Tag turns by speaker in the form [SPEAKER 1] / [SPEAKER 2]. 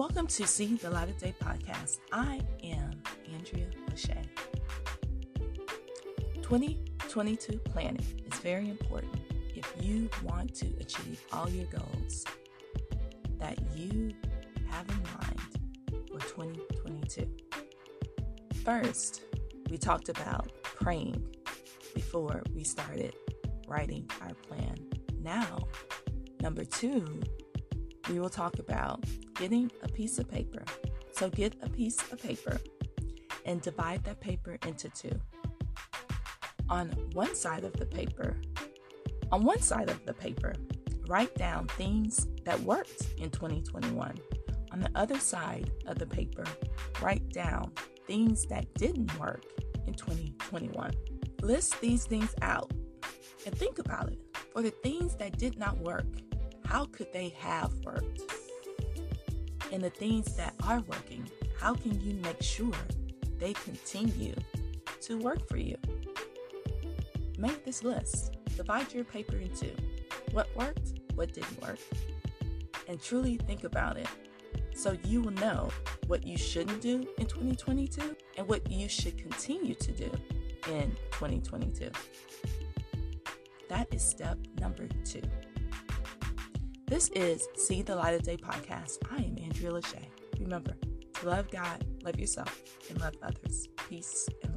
[SPEAKER 1] Welcome to See the Light of Day podcast. I am Andrea Lachey. 2022 planning is very important if you want to achieve all your goals that you have in mind for 2022. First, we talked about praying before we started writing our plan. Now, number two, we will talk about getting a piece of paper. So, get a piece of paper and divide that paper into two. On one side of the paper, on one side of the paper, write down things that worked in 2021. On the other side of the paper, write down things that didn't work in 2021. List these things out and think about it. For the things that did not work, how could they have worked? And the things that are working, how can you make sure they continue to work for you? Make this list. Divide your paper in two. What worked, what didn't work. And truly think about it so you will know what you shouldn't do in 2022 and what you should continue to do in 2022. That is step number two. This is See the Light of Day podcast. I am Andrea Lachey. Remember love God, love yourself, and love others. Peace and